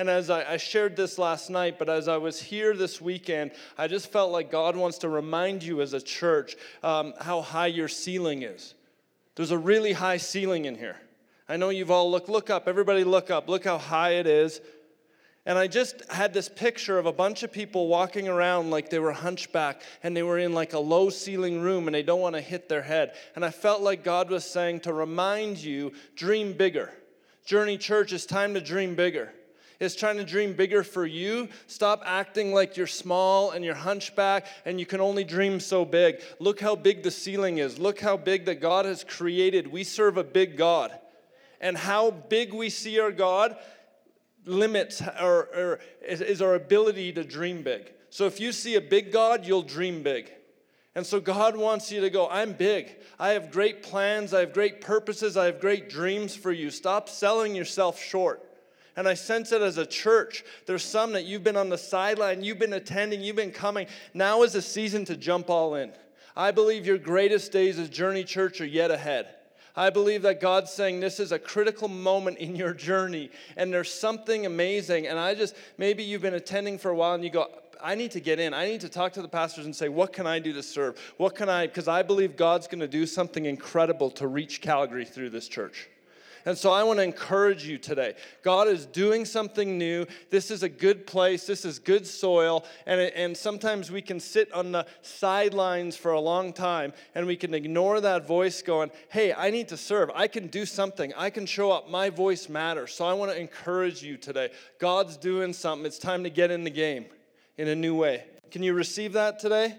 And as I, I, shared this last night, but as I was here this weekend, I just felt like God wants to remind you as a church um, how high your ceiling is. There's a really high ceiling in here. I know you've all looked, look up, everybody look up, look how high it is. And I just had this picture of a bunch of people walking around like they were hunchback and they were in like a low ceiling room and they don't want to hit their head. And I felt like God was saying to remind you dream bigger. Journey Church, it's time to dream bigger. It's trying to dream bigger for you. Stop acting like you're small and you're hunchback and you can only dream so big. Look how big the ceiling is. Look how big that God has created. We serve a big God. And how big we see our God limits or, or is, is our ability to dream big. So if you see a big God, you'll dream big. And so God wants you to go, I'm big. I have great plans. I have great purposes. I have great dreams for you. Stop selling yourself short. And I sense it as a church. There's some that you've been on the sideline, you've been attending, you've been coming. Now is the season to jump all in. I believe your greatest days as Journey Church are yet ahead. I believe that God's saying this is a critical moment in your journey and there's something amazing. And I just, maybe you've been attending for a while and you go, I need to get in. I need to talk to the pastors and say, what can I do to serve? What can I, because I believe God's going to do something incredible to reach Calgary through this church. And so I want to encourage you today. God is doing something new. This is a good place. This is good soil. And, and sometimes we can sit on the sidelines for a long time and we can ignore that voice going, hey, I need to serve. I can do something. I can show up. My voice matters. So I want to encourage you today. God's doing something. It's time to get in the game in a new way. Can you receive that today?